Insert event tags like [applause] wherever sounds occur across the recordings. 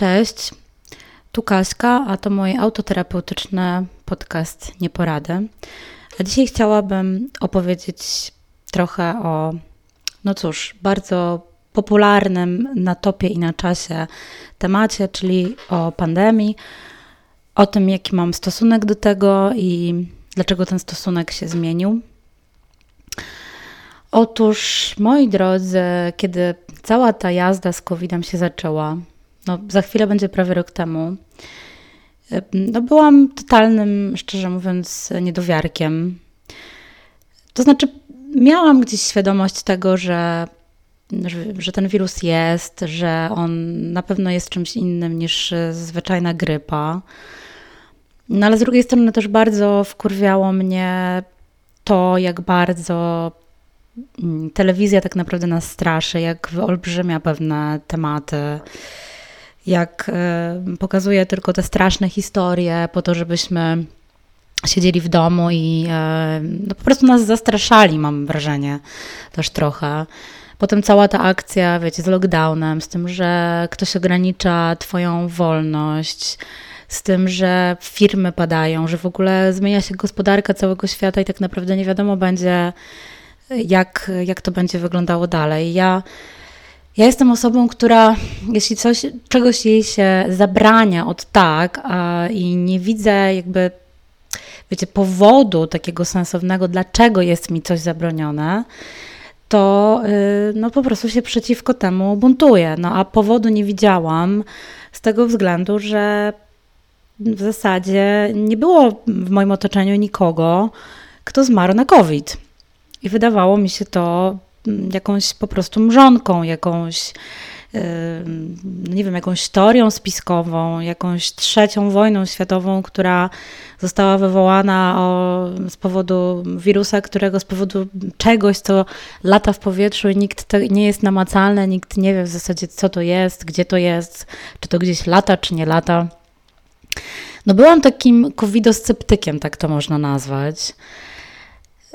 Cześć, tu Kaśka, a to mój autoterapeutyczny podcast Nieporady. A dzisiaj chciałabym opowiedzieć trochę o, no cóż, bardzo popularnym na topie i na czasie temacie, czyli o pandemii, o tym, jaki mam stosunek do tego i dlaczego ten stosunek się zmienił. Otóż, moi drodzy, kiedy cała ta jazda z COVID-em się zaczęła, no za chwilę będzie prawie rok temu, no byłam totalnym, szczerze mówiąc, niedowiarkiem. To znaczy, miałam gdzieś świadomość tego, że, że, że, ten wirus jest, że on na pewno jest czymś innym niż zwyczajna grypa. No ale z drugiej strony też bardzo wkurwiało mnie to, jak bardzo mm, telewizja tak naprawdę nas straszy, jak wyolbrzymia pewne tematy, jak e, pokazuje tylko te straszne historie po to, żebyśmy siedzieli w domu i e, no, po prostu nas zastraszali, mam wrażenie, też trochę. Potem cała ta akcja, wiecie, z lockdownem, z tym, że ktoś ogranicza Twoją wolność, z tym, że firmy padają, że w ogóle zmienia się gospodarka całego świata i tak naprawdę nie wiadomo będzie, jak, jak to będzie wyglądało dalej. Ja, ja jestem osobą, która jeśli coś, czegoś jej się zabrania od tak a, i nie widzę jakby wiecie, powodu takiego sensownego, dlaczego jest mi coś zabronione, to yy, no po prostu się przeciwko temu buntuję. No a powodu nie widziałam z tego względu, że w zasadzie nie było w moim otoczeniu nikogo, kto zmarł na COVID. I wydawało mi się to jakąś po prostu mrzonką, jakąś, no nie wiem, jakąś teorią spiskową, jakąś trzecią wojną światową, która została wywołana o, z powodu wirusa, którego z powodu czegoś, co lata w powietrzu i nikt te, nie jest namacalne, nikt nie wie w zasadzie, co to jest, gdzie to jest, czy to gdzieś lata, czy nie lata. No byłam takim covidosceptykiem, tak to można nazwać.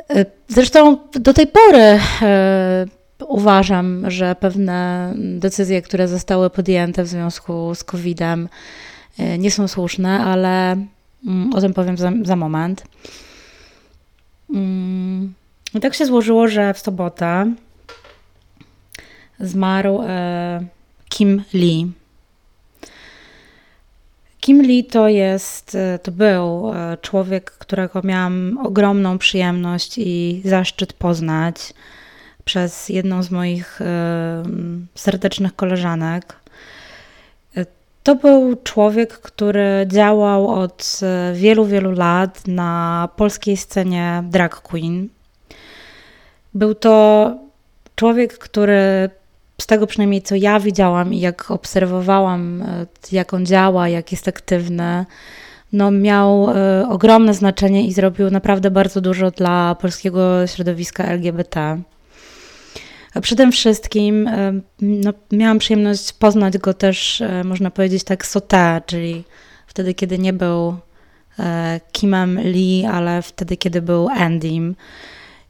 E, zresztą do tej pory e, uważam, że pewne decyzje, które zostały podjęte w związku z COVID-em, e, nie są słuszne, ale mm, o tym powiem za, za moment. Mm, I tak się złożyło, że w sobotę zmarł Kim Lee. Kim Lee to jest, e, to był e, człowiek, którego miałam ogromną przyjemność i zaszczyt poznać przez jedną z moich e, serdecznych koleżanek. To był człowiek, który działał od wielu, wielu lat na polskiej scenie drag queen. Był to człowiek, który z tego przynajmniej co ja widziałam i jak obserwowałam, e, jak on działa, jak jest aktywny, no miał y, ogromne znaczenie i zrobił naprawdę bardzo dużo dla polskiego środowiska LGBT. Tym wszystkim y, no, miałam przyjemność poznać go też, można powiedzieć tak, sote, czyli wtedy, kiedy nie był Kimem Lee, ale wtedy, kiedy był Andym.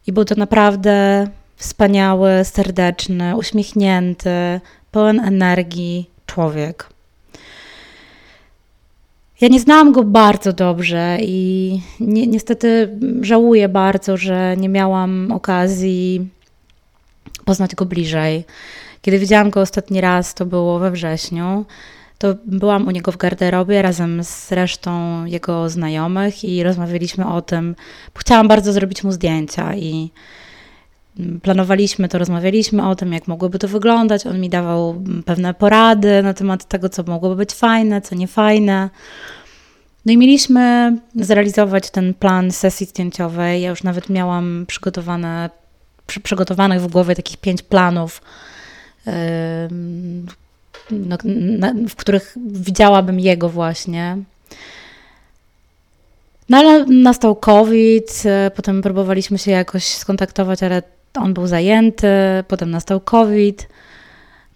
I był to naprawdę wspaniały, serdeczny, uśmiechnięty, pełen energii człowiek. Ja nie znałam go bardzo dobrze i ni niestety żałuję bardzo, że nie miałam okazji poznać go bliżej. Kiedy widziałam go ostatni raz, to było we wrześniu. To byłam u niego w garderobie razem z resztą jego znajomych i rozmawialiśmy o tym. Chciałam bardzo zrobić mu zdjęcia i planowaliśmy to, rozmawialiśmy o tym, jak mogłoby to wyglądać. On mi dawał pewne porady na temat tego, co mogłoby być fajne, co nie fajne. No i mieliśmy zrealizować ten plan sesji zdjęciowej. Ja już nawet miałam przygotowane, przy, przygotowanych w głowie takich pięć planów, yy, no, na, w których widziałabym jego właśnie. No ale nastał COVID, potem próbowaliśmy się jakoś skontaktować, ale on był zajęty, potem nastał COVID.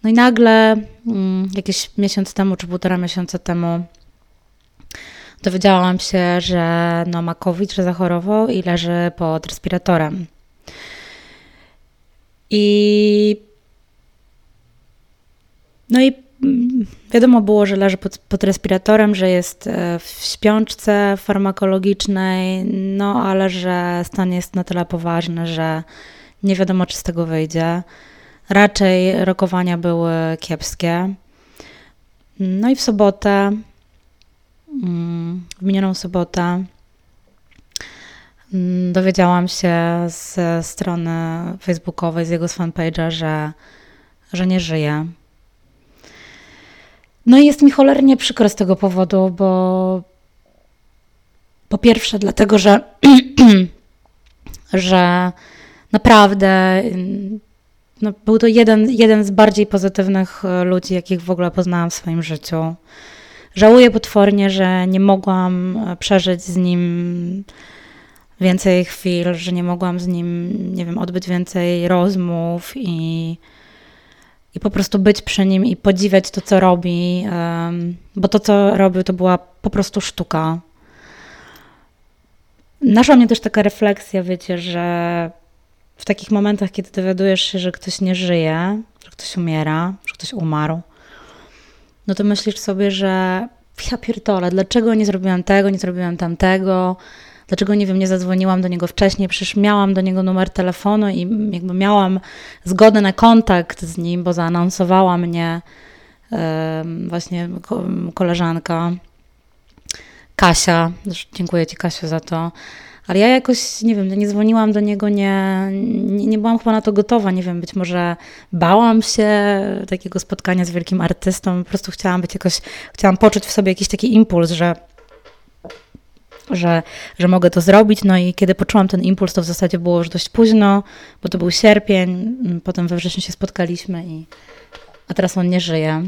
No i nagle, mm, jakiś miesiąc temu, czy półtora miesiąca temu, dowiedziałam się, że no, ma COVID, że zachorował i leży pod respiratorem. I no i wiadomo było, że leży pod, pod, respiratorem, że jest e, w śpiączce farmakologicznej, no ale że stan jest na tyle poważny, że nie wiadomo, czy z tego wyjdzie. Raczej rokowania były kiepskie. No i w sobotę, mm, w minioną sobotę, mm, dowiedziałam się z strony facebookowej, z jego fanpage'a, że, że nie żyje. No i jest mi cholernie przykro z tego powodu, bo po pierwsze dlatego, że, [clears throat] że naprawdę no, był to jeden, jeden z bardziej pozytywnych e, ludzi, jakich w ogóle poznałam w swoim życiu. Żałuję potwornie, że nie mogłam e, przeżyć z nim więcej chwil, że nie mogłam z nim, nie wiem, odbyć więcej rozmów i, i po prostu być przy nim i podziwiać to, co robi, bo to, co robił, to była po prostu sztuka. Naszła mnie też taka refleksja, wiecie, że w takich momentach, kiedy dowiadujesz się, że ktoś nie żyje, że ktoś umiera, że ktoś umarł, no to myślisz sobie, że ja pierdolę, dlaczego nie zrobiłam tego, nie zrobiłam tamtego, dlaczego, nie wiem, nie zadzwoniłam do niego wcześniej, przecież miałam do niego numer telefonu i jakby miałam zgodę na kontakt z nim, bo zaanonsowała mnie właśnie koleżanka Kasia, dziękuję Ci Kasiu za to, ale ja jakoś, nie wiem, nie dzwoniłam do niego, nie, nie, nie, byłam chyba na to gotowa, nie wiem, być może bałam się takiego spotkania z wielkim artystą, po prostu chciałam być jakoś, chciałam poczuć w sobie jakiś taki impuls, że że, że mogę to zrobić. No i kiedy poczułam ten impuls, to w zasadzie było już dość późno, bo to był sierpień, potem we wrześniu się spotkaliśmy i a teraz on nie żyje.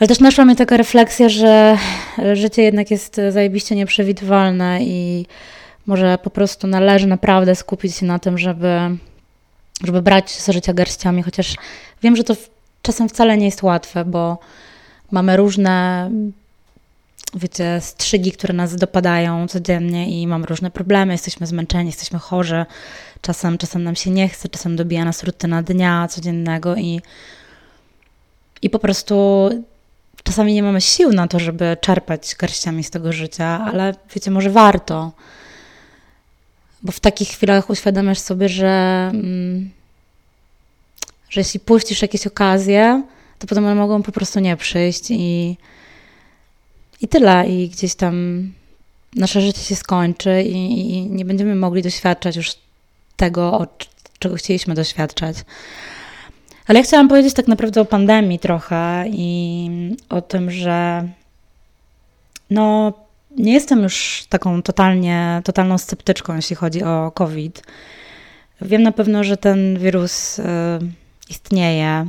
Ale też naszła mnie taka refleksja, że życie jednak jest zajebiście nieprzewidywalne i może po prostu należy naprawdę skupić się na tym, żeby, żeby brać z życia garściami, chociaż wiem, że to czasem wcale nie jest łatwe, bo mamy różne wiecie, strzygi, które nas dopadają codziennie i mamy różne problemy, jesteśmy zmęczeni, jesteśmy chorzy, czasem, czasem nam się nie chce, czasem dobija nas rutyna dnia codziennego i, i po prostu czasami nie mamy sił na to, żeby czerpać garściami z tego życia, ale wiecie, może warto. Bo w takich chwilach uświadamiasz sobie, że, mm, że jeśli puścisz jakieś okazje, to potem one mogą po prostu nie przyjść i, i tyle. I gdzieś tam nasze życie się skończy i, i nie będziemy mogli doświadczać już tego, czego chcieliśmy doświadczać. Ale ja chciałam powiedzieć tak naprawdę o pandemii trochę i o tym, że no, nie jestem już taką totalnie, totalną sceptyczką, jeśli chodzi o COVID. Wiem na pewno, że ten wirus y, istnieje.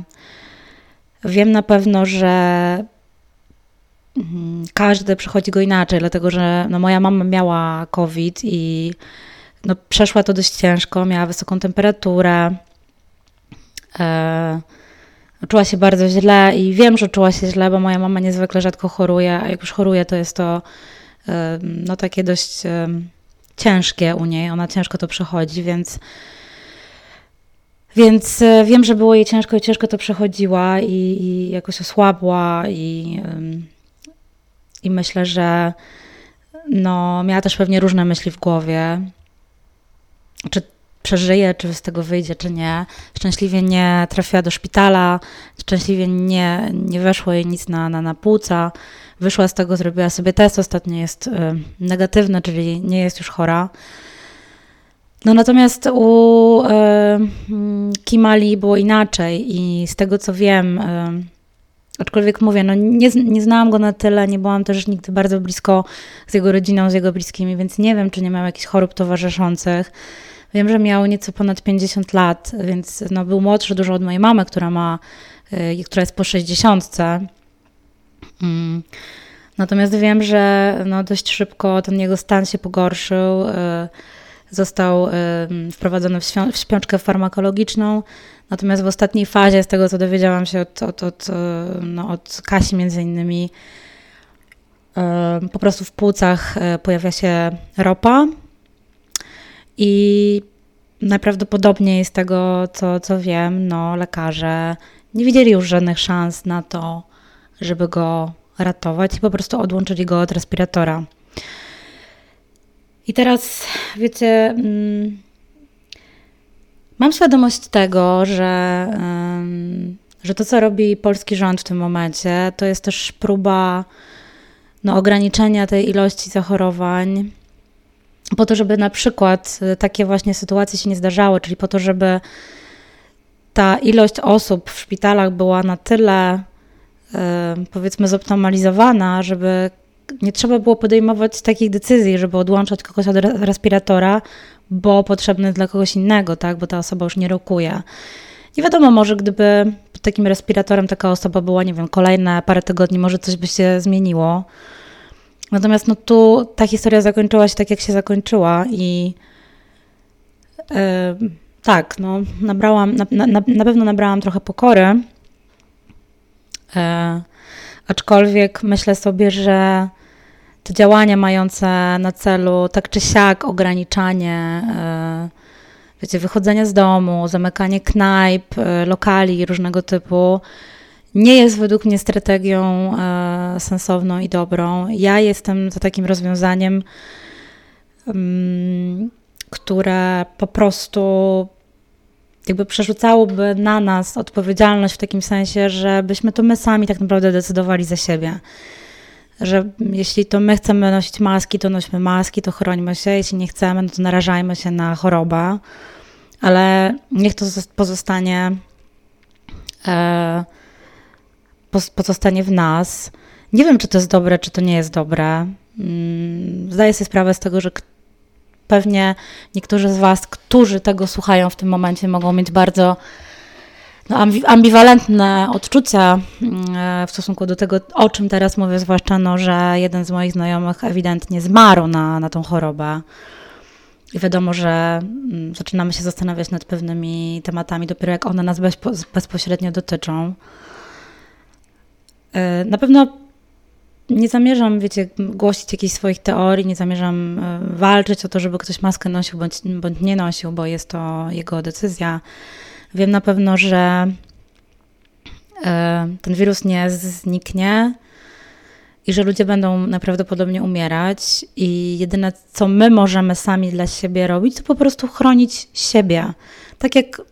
Wiem na pewno, że mm, każdy przechodzi go inaczej, dlatego że no, moja mama miała COVID i no, przeszła to dość ciężko, miała wysoką temperaturę, czuła się bardzo źle i wiem, że czuła się źle, bo moja mama niezwykle rzadko choruje, a jak już choruje, to jest to e, no, takie dość e, ciężkie u niej. Ona ciężko to przechodzi, więc. Więc wiem, że było jej ciężko i ciężko to przechodziła i, i jakoś osłabła i, i myślę, że no, miała też pewnie różne myśli w głowie. Czy przeżyje, czy z tego wyjdzie, czy nie. Szczęśliwie nie trafiła do szpitala, szczęśliwie nie, nie weszło jej nic na, na, na płuca. Wyszła z tego, zrobiła sobie test, ostatnio jest y, negatywny, czyli nie jest już chora. No natomiast u y, Kimali było inaczej i z tego co wiem, y, aczkolwiek mówię, no nie, nie znałam go na tyle, nie byłam też nigdy bardzo blisko z jego rodziną, z jego bliskimi, więc nie wiem, czy nie miał jakichś chorób towarzyszących. Wiem, że miał nieco ponad 50 lat, więc no, był młodszy dużo od mojej mamy, która ma, y, która jest po 60. Mm. Natomiast wiem, że no, dość szybko ten jego stan się pogorszył. Y, został y, wprowadzony w, w śpiączkę farmakologiczną. Natomiast w ostatniej fazie, z tego co dowiedziałam się od, od, od, no, od Kasi między innymi, po prostu w płucach pojawia się ropa, i najprawdopodobniej z tego, co, co wiem, no, lekarze nie widzieli już żadnych szans na to, żeby go ratować i po prostu odłączyli go od respiratora. I teraz, wiecie, mm, mam świadomość tego, że, że to, co robi polski rząd w tym momencie, to jest też próba no, ograniczenia tej ilości zachorowań, po to, żeby na przykład takie właśnie sytuacje się nie zdarzały, czyli po to, żeby ta ilość osób w szpitalach była na tyle, powiedzmy, zoptymalizowana, żeby nie trzeba było podejmować takich decyzji, żeby odłączać kogoś od respiratora, bo potrzebny dla kogoś innego, tak? bo ta osoba już nie rokuje. Nie wiadomo, może gdyby pod takim respiratorem taka osoba była, nie wiem, kolejne parę tygodni, może coś by się zmieniło. Natomiast no tu ta historia zakończyła się tak, jak się zakończyła i yy, tak, no nabrałam, na, na, na pewno nabrałam trochę pokory, yy, aczkolwiek myślę sobie, że te działania mające na celu tak czy siak ograniczanie, e, wiecie, wychodzenia z domu, zamykanie knajp, e, lokali różnego typu, nie jest według mnie strategią sensowną i dobrą. Ja jestem za takim rozwiązaniem, mm, które po prostu jakby przerzucałoby na nas odpowiedzialność w takim sensie, żebyśmy to my sami tak naprawdę decydowali za siebie że jeśli to my chcemy nosić maski, to nośmy maski, to chrońmy się, jeśli nie chcemy, no to narażajmy się na chorobę, ale niech to pozostanie e, pozostanie w nas. Nie wiem, czy to jest dobre, czy to nie jest dobre. Mm, zdaję sobie sprawę z tego, że pewnie niektórzy z Was, którzy tego słuchają w tym momencie, mogą mieć bardzo no, ambiwalentne odczucia mm, e, w stosunku do tego, o czym teraz mówię, zwłaszcza, no, że jeden z moich znajomych ewidentnie zmarł na, na tą chorobę. I wiadomo, że mm, zaczynamy się zastanawiać nad pewnymi tematami, dopiero jak one nas bezpośrednio dotyczą. E, na pewno nie zamierzam, wiecie, głosić jakichś swoich teorii, nie zamierzam e, walczyć o to, żeby ktoś maskę nosił bądź, bądź nie nosił, bo jest to jego decyzja. Wiem na pewno, że e, ten wirus nie zniknie i że ludzie będą najprawdopodobniej umierać, i jedyne, co my możemy sami dla siebie robić, to po prostu chronić siebie. Tak jak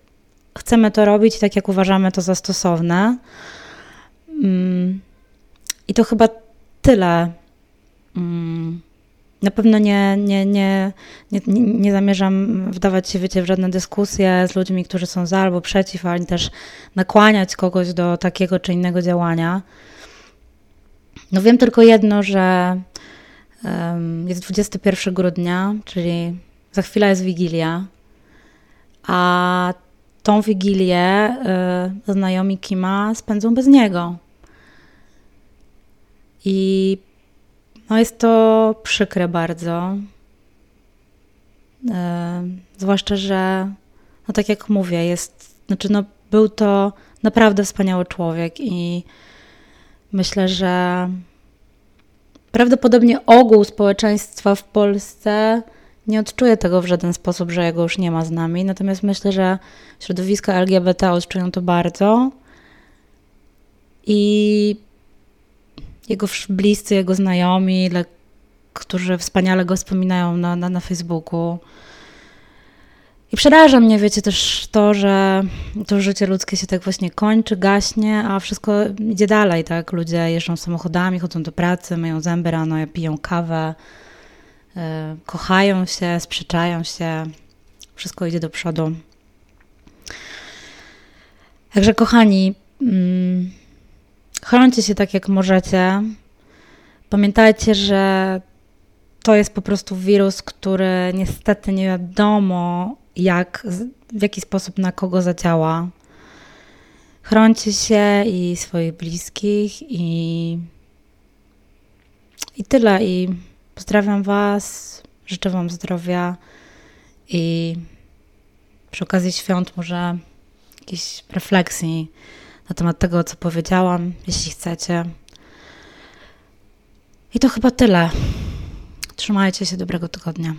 chcemy to robić, tak jak uważamy to za stosowne. Mm, I to chyba tyle. Mm, na pewno nie, nie, nie, nie, nie zamierzam wdawać się, wiecie, w żadne dyskusje z ludźmi, którzy są za albo przeciw, ani też nakłaniać kogoś do takiego czy innego działania. No wiem tylko jedno, że um, jest 21 grudnia, czyli za chwilę jest Wigilia, a tą Wigilię y, znajomi Kima spędzą bez niego. I no jest to przykre bardzo. E, zwłaszcza, że no tak jak mówię, jest, znaczy no był to naprawdę wspaniały człowiek i myślę, że prawdopodobnie ogół społeczeństwa w Polsce nie odczuje tego w żaden sposób, że jego już nie ma z nami. Natomiast myślę, że środowiska LGBT odczują to bardzo. I jego bliscy, jego znajomi, którzy wspaniale go wspominają na, na, na Facebooku. I przeraża mnie, wiecie, też to, że to życie ludzkie się tak właśnie kończy, gaśnie, a wszystko idzie dalej, tak? Ludzie jeżdżą samochodami, chodzą do pracy, myją zęby rano, piją kawę, yy, kochają się, sprzeczają się, wszystko idzie do przodu. Także kochani, mm, Chroncie się tak, jak możecie. Pamiętajcie, że to jest po prostu wirus, który niestety nie wiadomo, jak, w jaki sposób na kogo zadziała. Chroncie się i swoich bliskich i, i tyle. I pozdrawiam Was, życzę Wam zdrowia i przy okazji świąt może jakiejś refleksji na temat tego, co powiedziałam, jeśli chcecie. I to chyba tyle. Trzymajcie się, dobrego tygodnia.